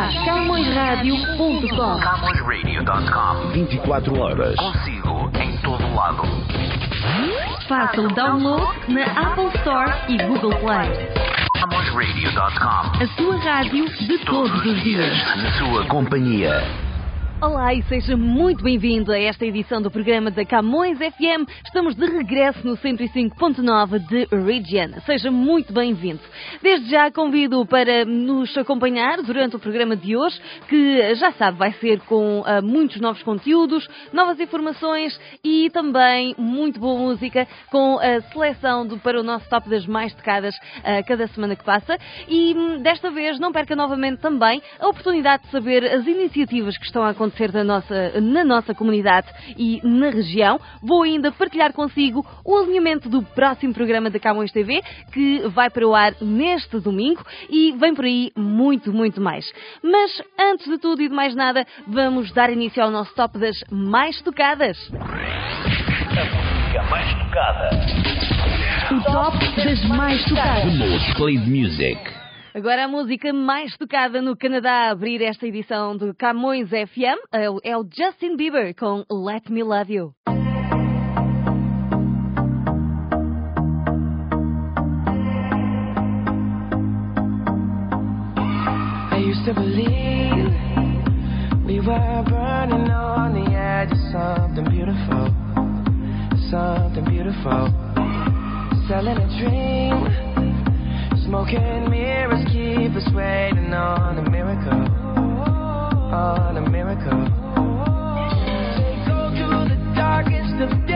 a camõesradio.com. CamõesRadio.com 24 horas. Consigo em todo lado. Faça o download na Apple Store e Google Play. CamõesRadio.com A sua rádio de todos os dias. Na sua companhia. Olá e seja muito bem-vindo a esta edição do programa da Camões FM. Estamos de regresso no 105.9 de Region. Seja muito bem-vindo. Desde já convido para nos acompanhar durante o programa de hoje, que já sabe vai ser com ah, muitos novos conteúdos, novas informações e também muito boa música com a seleção do- para o nosso top das mais tocadas ah, cada semana que passa. E hum, desta vez não perca novamente também a oportunidade de saber as iniciativas que estão a acontecer na nossa, na nossa comunidade e na região. Vou ainda partilhar consigo o alinhamento do próximo programa da Camões TV, que vai para o ar neste domingo e vem por aí muito, muito mais. Mas antes de tudo e de mais nada, vamos dar início ao nosso top das mais tocadas. Música mais tocada. O top das mais tocadas. The most played music. Agora a música mais tocada no Canadá a abrir esta edição do Camões FM é o- é o Justin Bieber com Let Me Love You. To believe we were burning on the edge of something beautiful, something beautiful. Selling a dream, smoking mirrors keep us waiting on a miracle, on a miracle. Take Go through the darkest of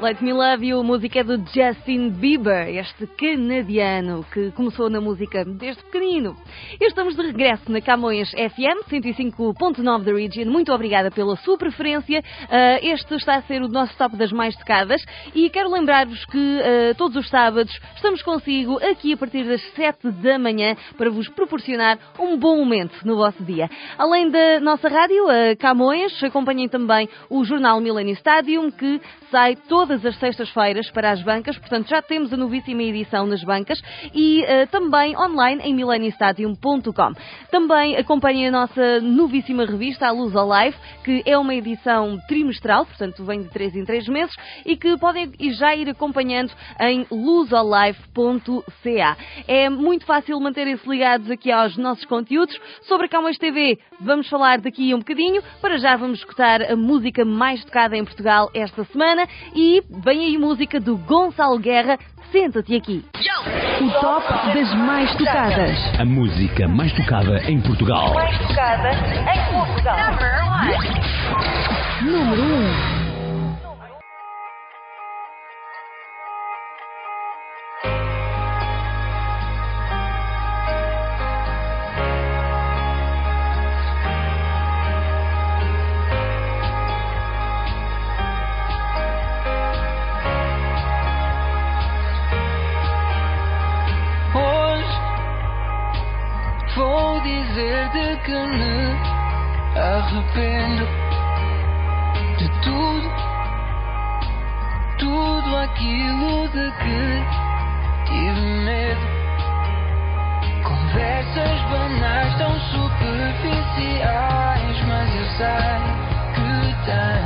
Let Me Love You, música do Justin Bieber, este canadiano que começou na música desde pequenino. E estamos de regresso na Camões FM 105.9 da Region. Muito obrigada pela sua preferência. Uh, este está a ser o nosso top das mais tocadas e quero lembrar-vos que uh, todos os sábados estamos consigo aqui a partir das 7 da manhã para vos proporcionar um bom momento no vosso dia. Além da nossa rádio, a Camões, acompanhem também o jornal Millennium Stadium que sai todas as sextas-feiras para as bancas, portanto já temos a novíssima edição nas bancas e uh, também online em millenniumstadium.com. Também acompanhem a nossa novíssima revista, a Luz ao Life, que é uma edição trimestral, portanto vem de 3 em 3 meses e que podem já ir acompanhando em luzolife.ca. É muito fácil manterem-se ligados aqui aos nossos conteúdos. Sobre a Camões TV, vamos falar daqui um bocadinho. Para já vamos escutar a música mais tocada em Portugal esta semana e vem aí música do Gonçalo Guerra. Senta-te aqui. O top das mais tocadas. A música mais tocada em Portugal. mais tocada em Portugal. Número 1. Hoje aquilo de que tive medo. Conversas banais tão superficiais, mas eu sei que tens.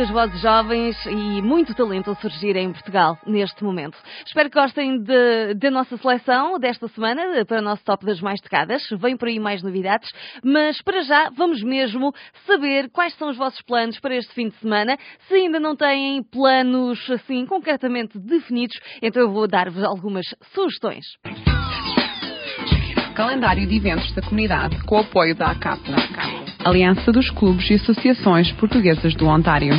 Muitas vozes jovens e muito talento a surgir em Portugal neste momento. Espero que gostem da nossa seleção desta semana para o nosso top das mais tocadas. Vem por aí mais novidades, mas para já vamos mesmo saber quais são os vossos planos para este fim de semana. Se ainda não têm planos assim concretamente definidos, então eu vou dar-vos algumas sugestões. Calendário de eventos da comunidade com o apoio da ACAP. Aliança dos Clubes e Associações Portuguesas do Ontário.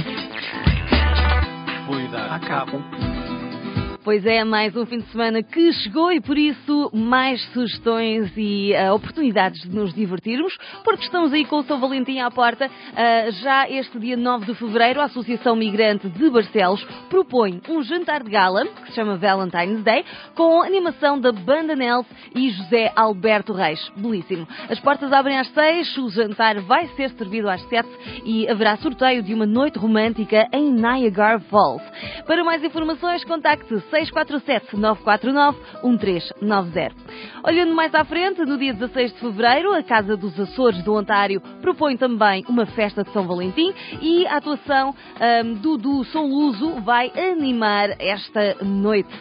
Pois é, mais um fim de semana que chegou e por isso mais sugestões e ah, oportunidades de nos divertirmos, porque estamos aí com o São Valentim à porta. Ah, já este dia 9 de fevereiro, a Associação Migrante de Barcelos propõe um jantar de gala, que se chama Valentine's Day, com animação da Banda Nels e José Alberto Reis. Belíssimo. As portas abrem às 6, o jantar vai ser servido às 7 e haverá sorteio de uma noite romântica em Niagara Falls. Para mais informações, contacte 647-949-1390. Olhando mais à frente, no dia 16 de fevereiro, a Casa dos Açores do Ontário propõe também uma festa de São Valentim e a atuação ahm, do São Luso vai animar esta noite.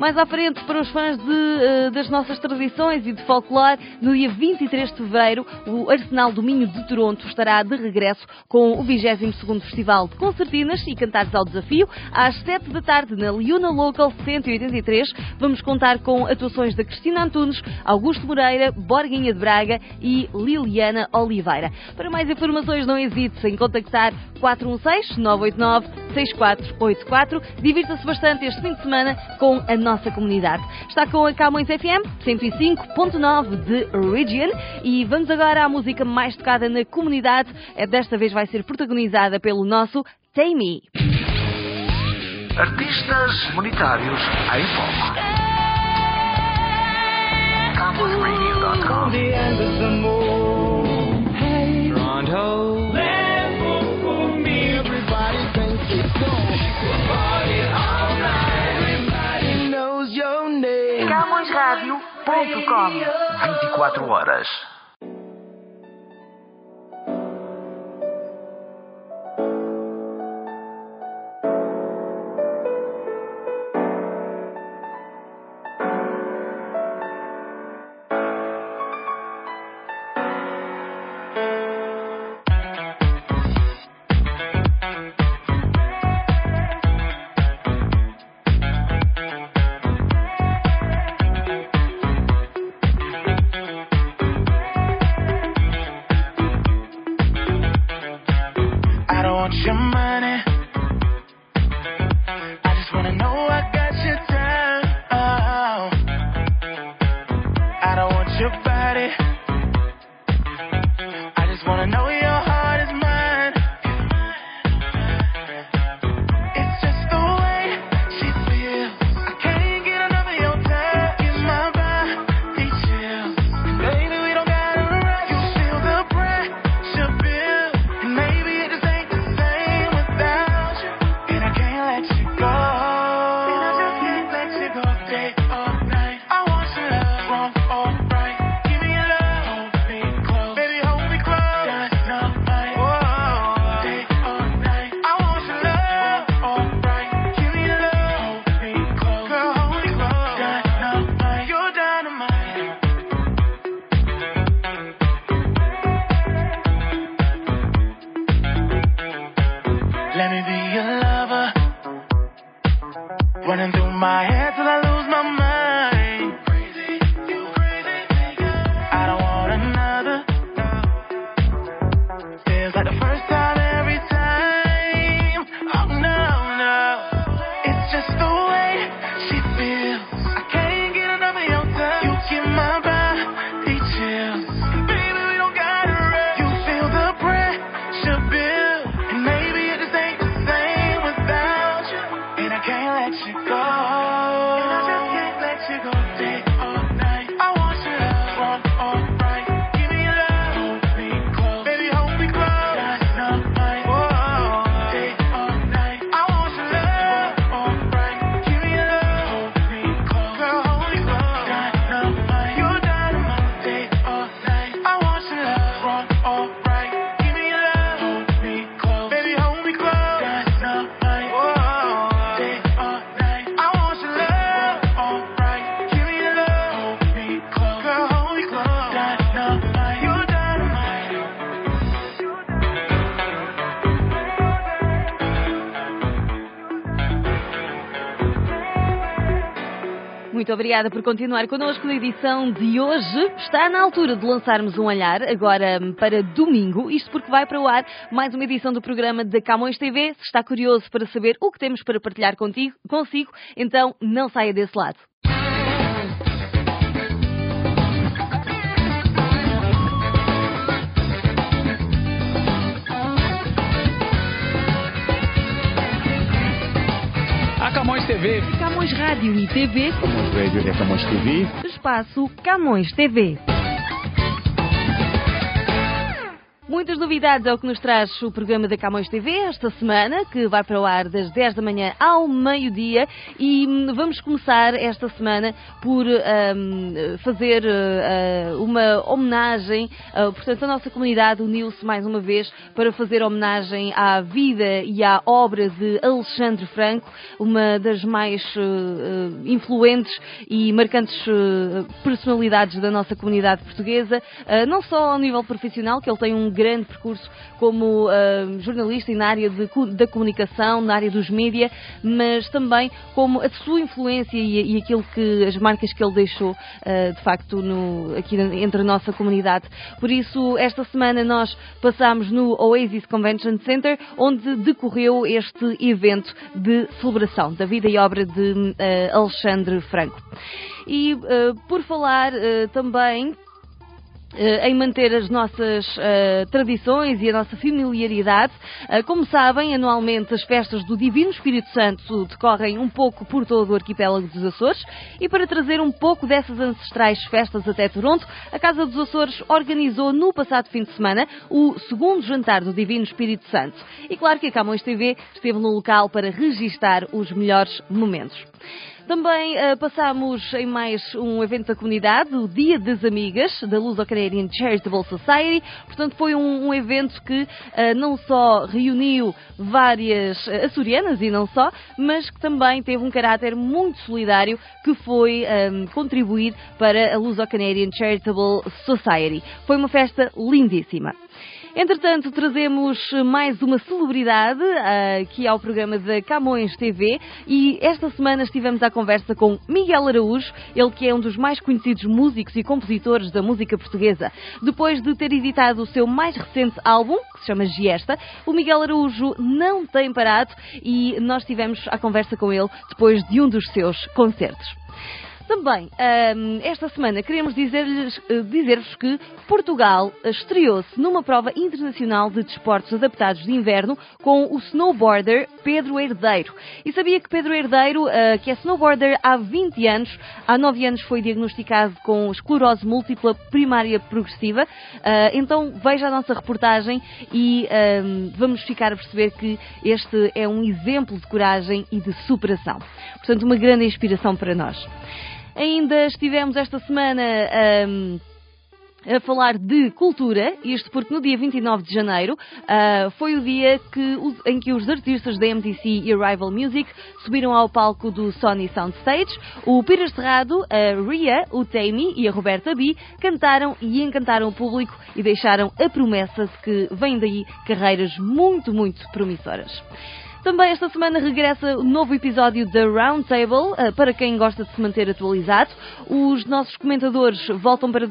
Mais à frente, para os fãs de, eh, das nossas tradições e de folclore, no dia 23 de fevereiro, o Arsenal do Minho de Toronto estará de regresso com o 22º Festival de Concertinas e Cantares ao Desafio. Às 7 da tarde, na Liuna Local 183, vamos contar com atuações da Cristina Antunes, Augusto Moreira, Borguinha de Braga e Liliana Oliveira. Para mais informações, não hesite em contactar 416-989-6484. Divirta-se bastante este fim de semana com a nossa comunidade. Está com a Camões FM 105.9 de Region e vamos agora à música mais tocada na comunidade. É, Desta vez vai ser protagonizada pelo nosso Tammy. Artistas monetários em foco. CamõesRádio.com 24 horas. Running through my head till I obrigada por continuar connosco na edição de hoje. Está na altura de lançarmos um olhar, agora para domingo, isto porque vai para o ar mais uma edição do programa da Camões TV. Se está curioso para saber o que temos para partilhar contigo, consigo, então não saia desse lado. Camões TV. Camões Rádio e TV, Camões Radio e Camões TV. espaço Camões TV. Muitas novidades é o que nos traz o programa da Camões TV esta semana, que vai para o ar das 10 da manhã ao meio-dia. E hum, vamos começar esta semana por hum, fazer uh, uma homenagem. uh, portanto, a nossa comunidade uniu-se mais uma vez para fazer homenagem à vida e à obra de Alexandre Franco, uma das mais uh, influentes e marcantes personalidades da nossa comunidade portuguesa, não só ao nível profissional, que ele tem um grande percurso como uh, jornalista e na área de da comunicação, na área dos mídia, mas também como a sua influência e, e aquilo que as marcas que ele deixou uh, de facto no- aqui entre a nossa comunidade. Por isso, esta semana nós passámos no Oasis Convention Center, onde decorreu este evento de celebração da vida e obra de uh, Alexandre Franco. E por falar também em manter as nossas eh, tradições e a nossa familiaridade. Eh, como sabem, anualmente as festas do Divino Espírito Santo decorrem um pouco por todo o arquipélago dos Açores e para trazer um pouco dessas ancestrais festas até Toronto, a Casa dos Açores organizou no passado fim de semana o segundo jantar do Divino Espírito Santo. E claro que a Camões TV esteve no local para registar os melhores momentos. Também passamos em mais um evento da comunidade, o Dia das Amigas, da Luso Canadian Charitable Society. Portanto, foi um, um evento que eh, não só reuniu várias eh, açorianas e não só, mas que também teve um caráter muito solidário que foi eh, contribuir para a Luso Canadian Charitable Society. Foi uma festa lindíssima. Entretanto, trazemos mais uma celebridade ah, aqui ao programa da Camões TV e esta semana estivemos à conversa com Miguel Araújo, ele que é um dos mais conhecidos músicos e compositores da música portuguesa. Depois de ter editado o seu mais recente álbum, que se chama Giesta, o Miguel Araújo não tem parado e nós tivemos à conversa com ele depois de um dos seus concertos. Também, hum, esta semana queremos eh, dizer-vos que Portugal estreou-se numa prova internacional de desportos adaptados de inverno com o snowboarder Pedro Herdeiro. E sabia que Pedro Herdeiro, eh, que é snowboarder há 20 anos, há 9 anos foi diagnosticado com esclerose múltipla primária progressiva. Eh, então veja a nossa reportagem e hum, vamos ficar a perceber que este é um exemplo de coragem e de superação. Portanto, uma grande inspiração para nós. Ainda estivemos esta semana ahm, a falar de cultura, isto porque no dia 29 de janeiro ah, foi o dia que em que os artistas da MTC e Arrival Music subiram ao palco do Sony Soundstage. O Peter Serrado, a Ria, o Tammy e a Roberta B cantaram e encantaram o público e deixaram a promessa de que vêm daí carreiras muito, muito promissoras. Também esta semana regressa o novo episódio da Roundtable, eh, para quem gosta de se manter atualizado. Os nossos comentadores voltam para eh,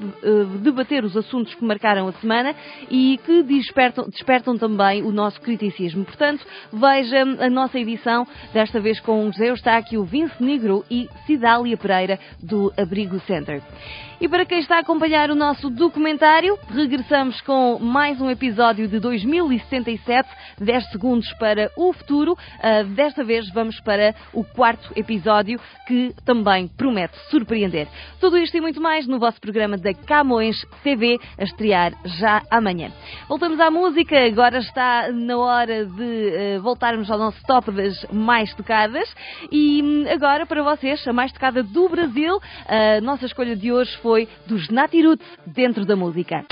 debater os assuntos que marcaram a semana e que despertam, despertam também o nosso criticismo. Portanto, veja a nossa edição, desta vez com José Eustáquio, Vince Negro e Cidália Pereira, do Abrigo Center. E para quem está a acompanhar o nosso documentário, regressamos com mais um episódio de 2077, 10 segundos para o futuro. Ah, desta vez vamos para o quarto episódio, que também promete surpreender. Tudo isto e muito mais no vosso programa da Camões TV, a estrear já amanhã. Voltamos à música, agora está na hora de eh, voltarmos ao nosso top das mais tocadas. E hum, agora, para vocês, a mais tocada do Brasil, a nossa escolha de hoje foi dos Natirut dentro da música.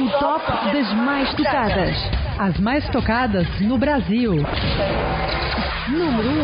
O top das mais tocadas. As mais tocadas no Brasil. Número 1.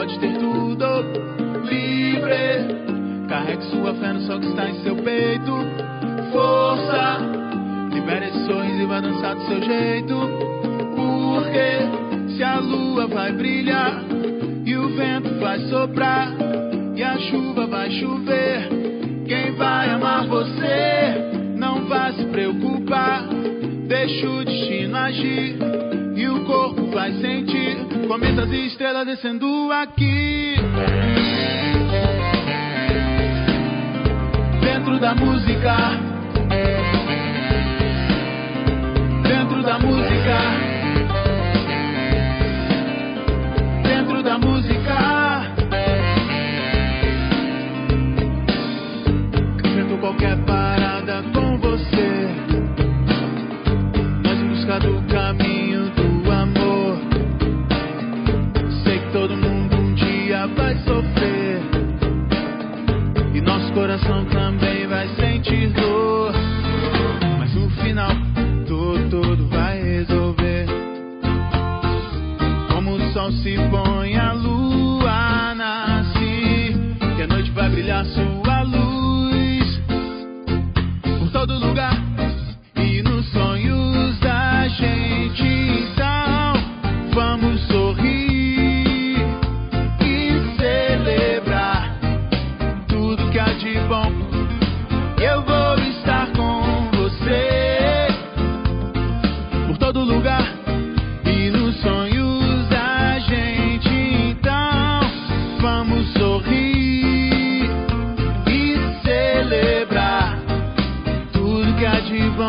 Pode ter tudo livre. Carregue sua fé no sol que está em seu peito. Força, libere esse sorriso e vai dançar do seu jeito. Porque se a lua vai brilhar e o vento vai soprar e a chuva vai chover, quem vai amar você não vai se preocupar. Deixa o destino agir e o corpo vai sentir cometas e estrelas descendo aqui. Dentro da música. Dentro da música. Dentro da música. Enfrento qualquer parada com você. Nós em busca do caminho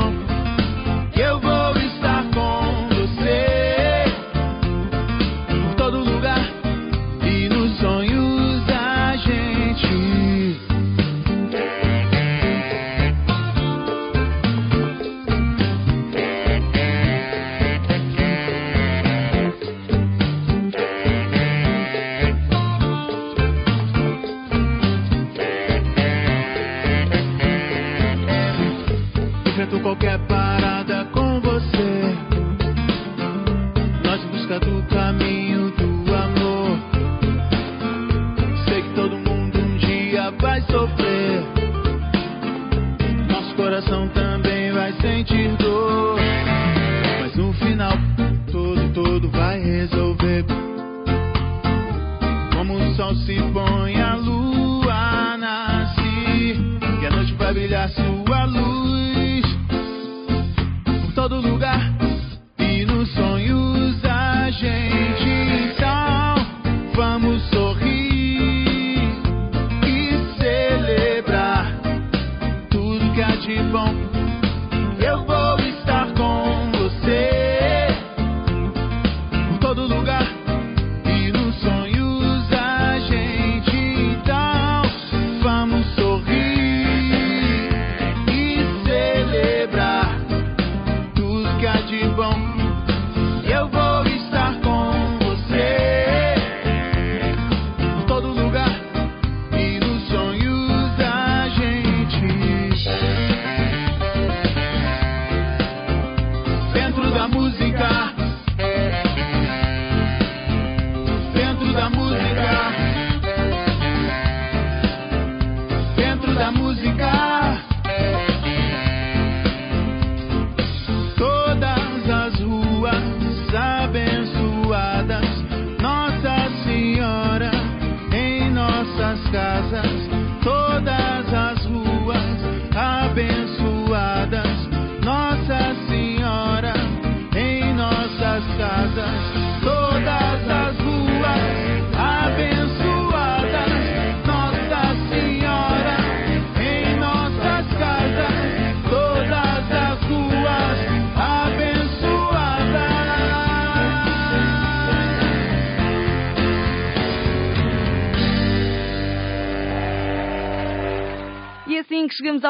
há brilhar sua luz por todo lugar.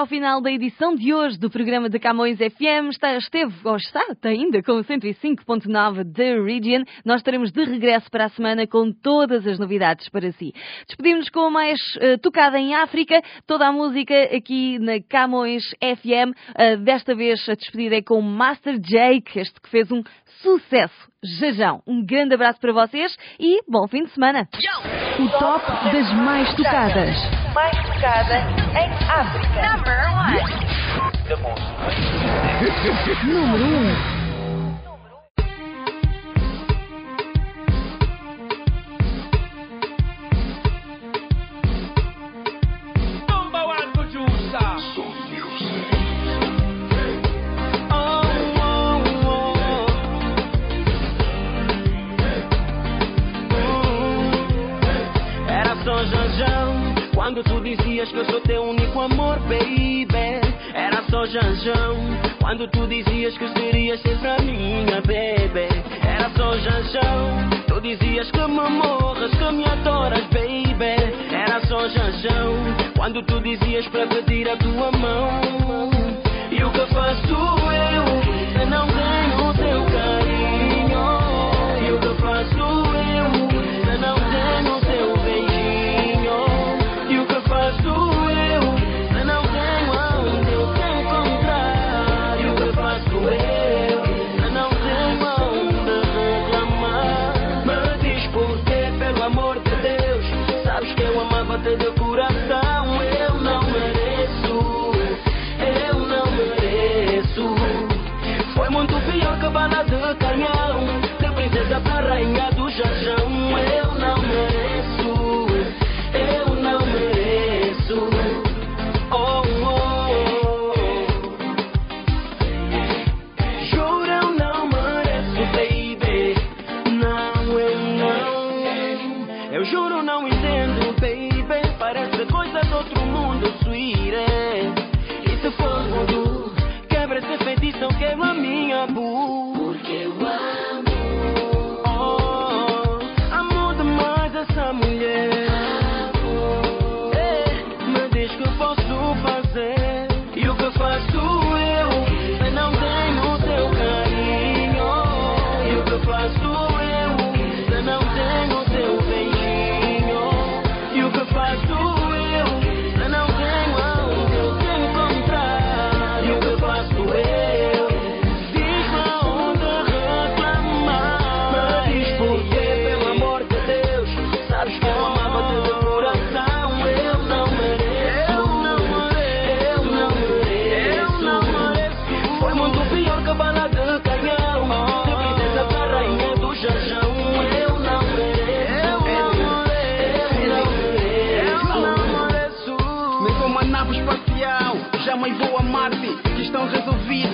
Ao final da edição de hoje do programa da Camões FM. Está, esteve, ou está, está ainda com o 105.9 da Region. Nós estaremos de regresso para a semana com todas as novidades para si. Despedimos com a mais uh, tocada em África, toda a música aqui na Camões FM. Uh, desta vez a despedida é com o Master Jake, este que fez um sucesso. Jajão, um grande abraço para vocês e bom fim de semana. O top das mais tocadas. Mais tocada em África. Number one. Número 1. Quando tu dizias que eu sou teu único amor, baby. Era só janjão quando tu dizias que serias sempre a minha, baby. Era só janjão, tu dizias que me morras, que me adoras, baby. Era só janjão quando tu dizias para pedir a tua mão. E o que faço eu se não tenho o teu carinho?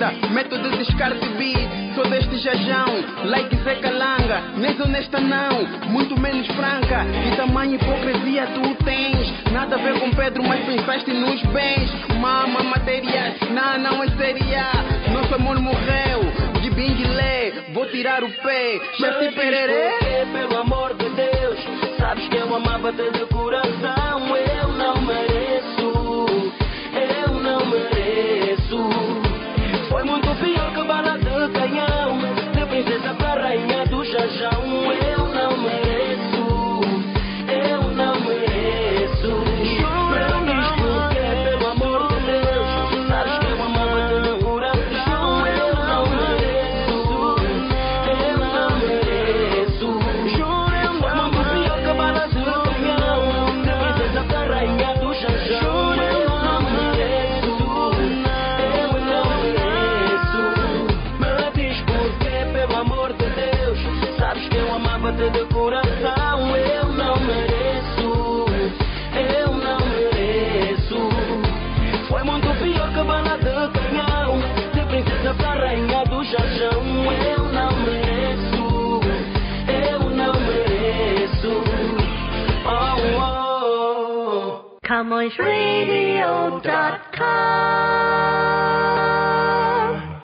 Resolvida, método de descarte beat. Sou deste jajão, like Zé Calanga. Nem honesta não, muito menos franca. Que tamanho hipocrisia tu tens? Nada a ver com Pedro, mas pensaste nos bens. Mama, matéria, não, não é seria. Nosso amor morreu, de binguilé. Vou tirar o pé, chefe pererê. Porque, pelo amor de Deus, sabes que eu amava-te de coração. Eu oh. CamõesRadio.com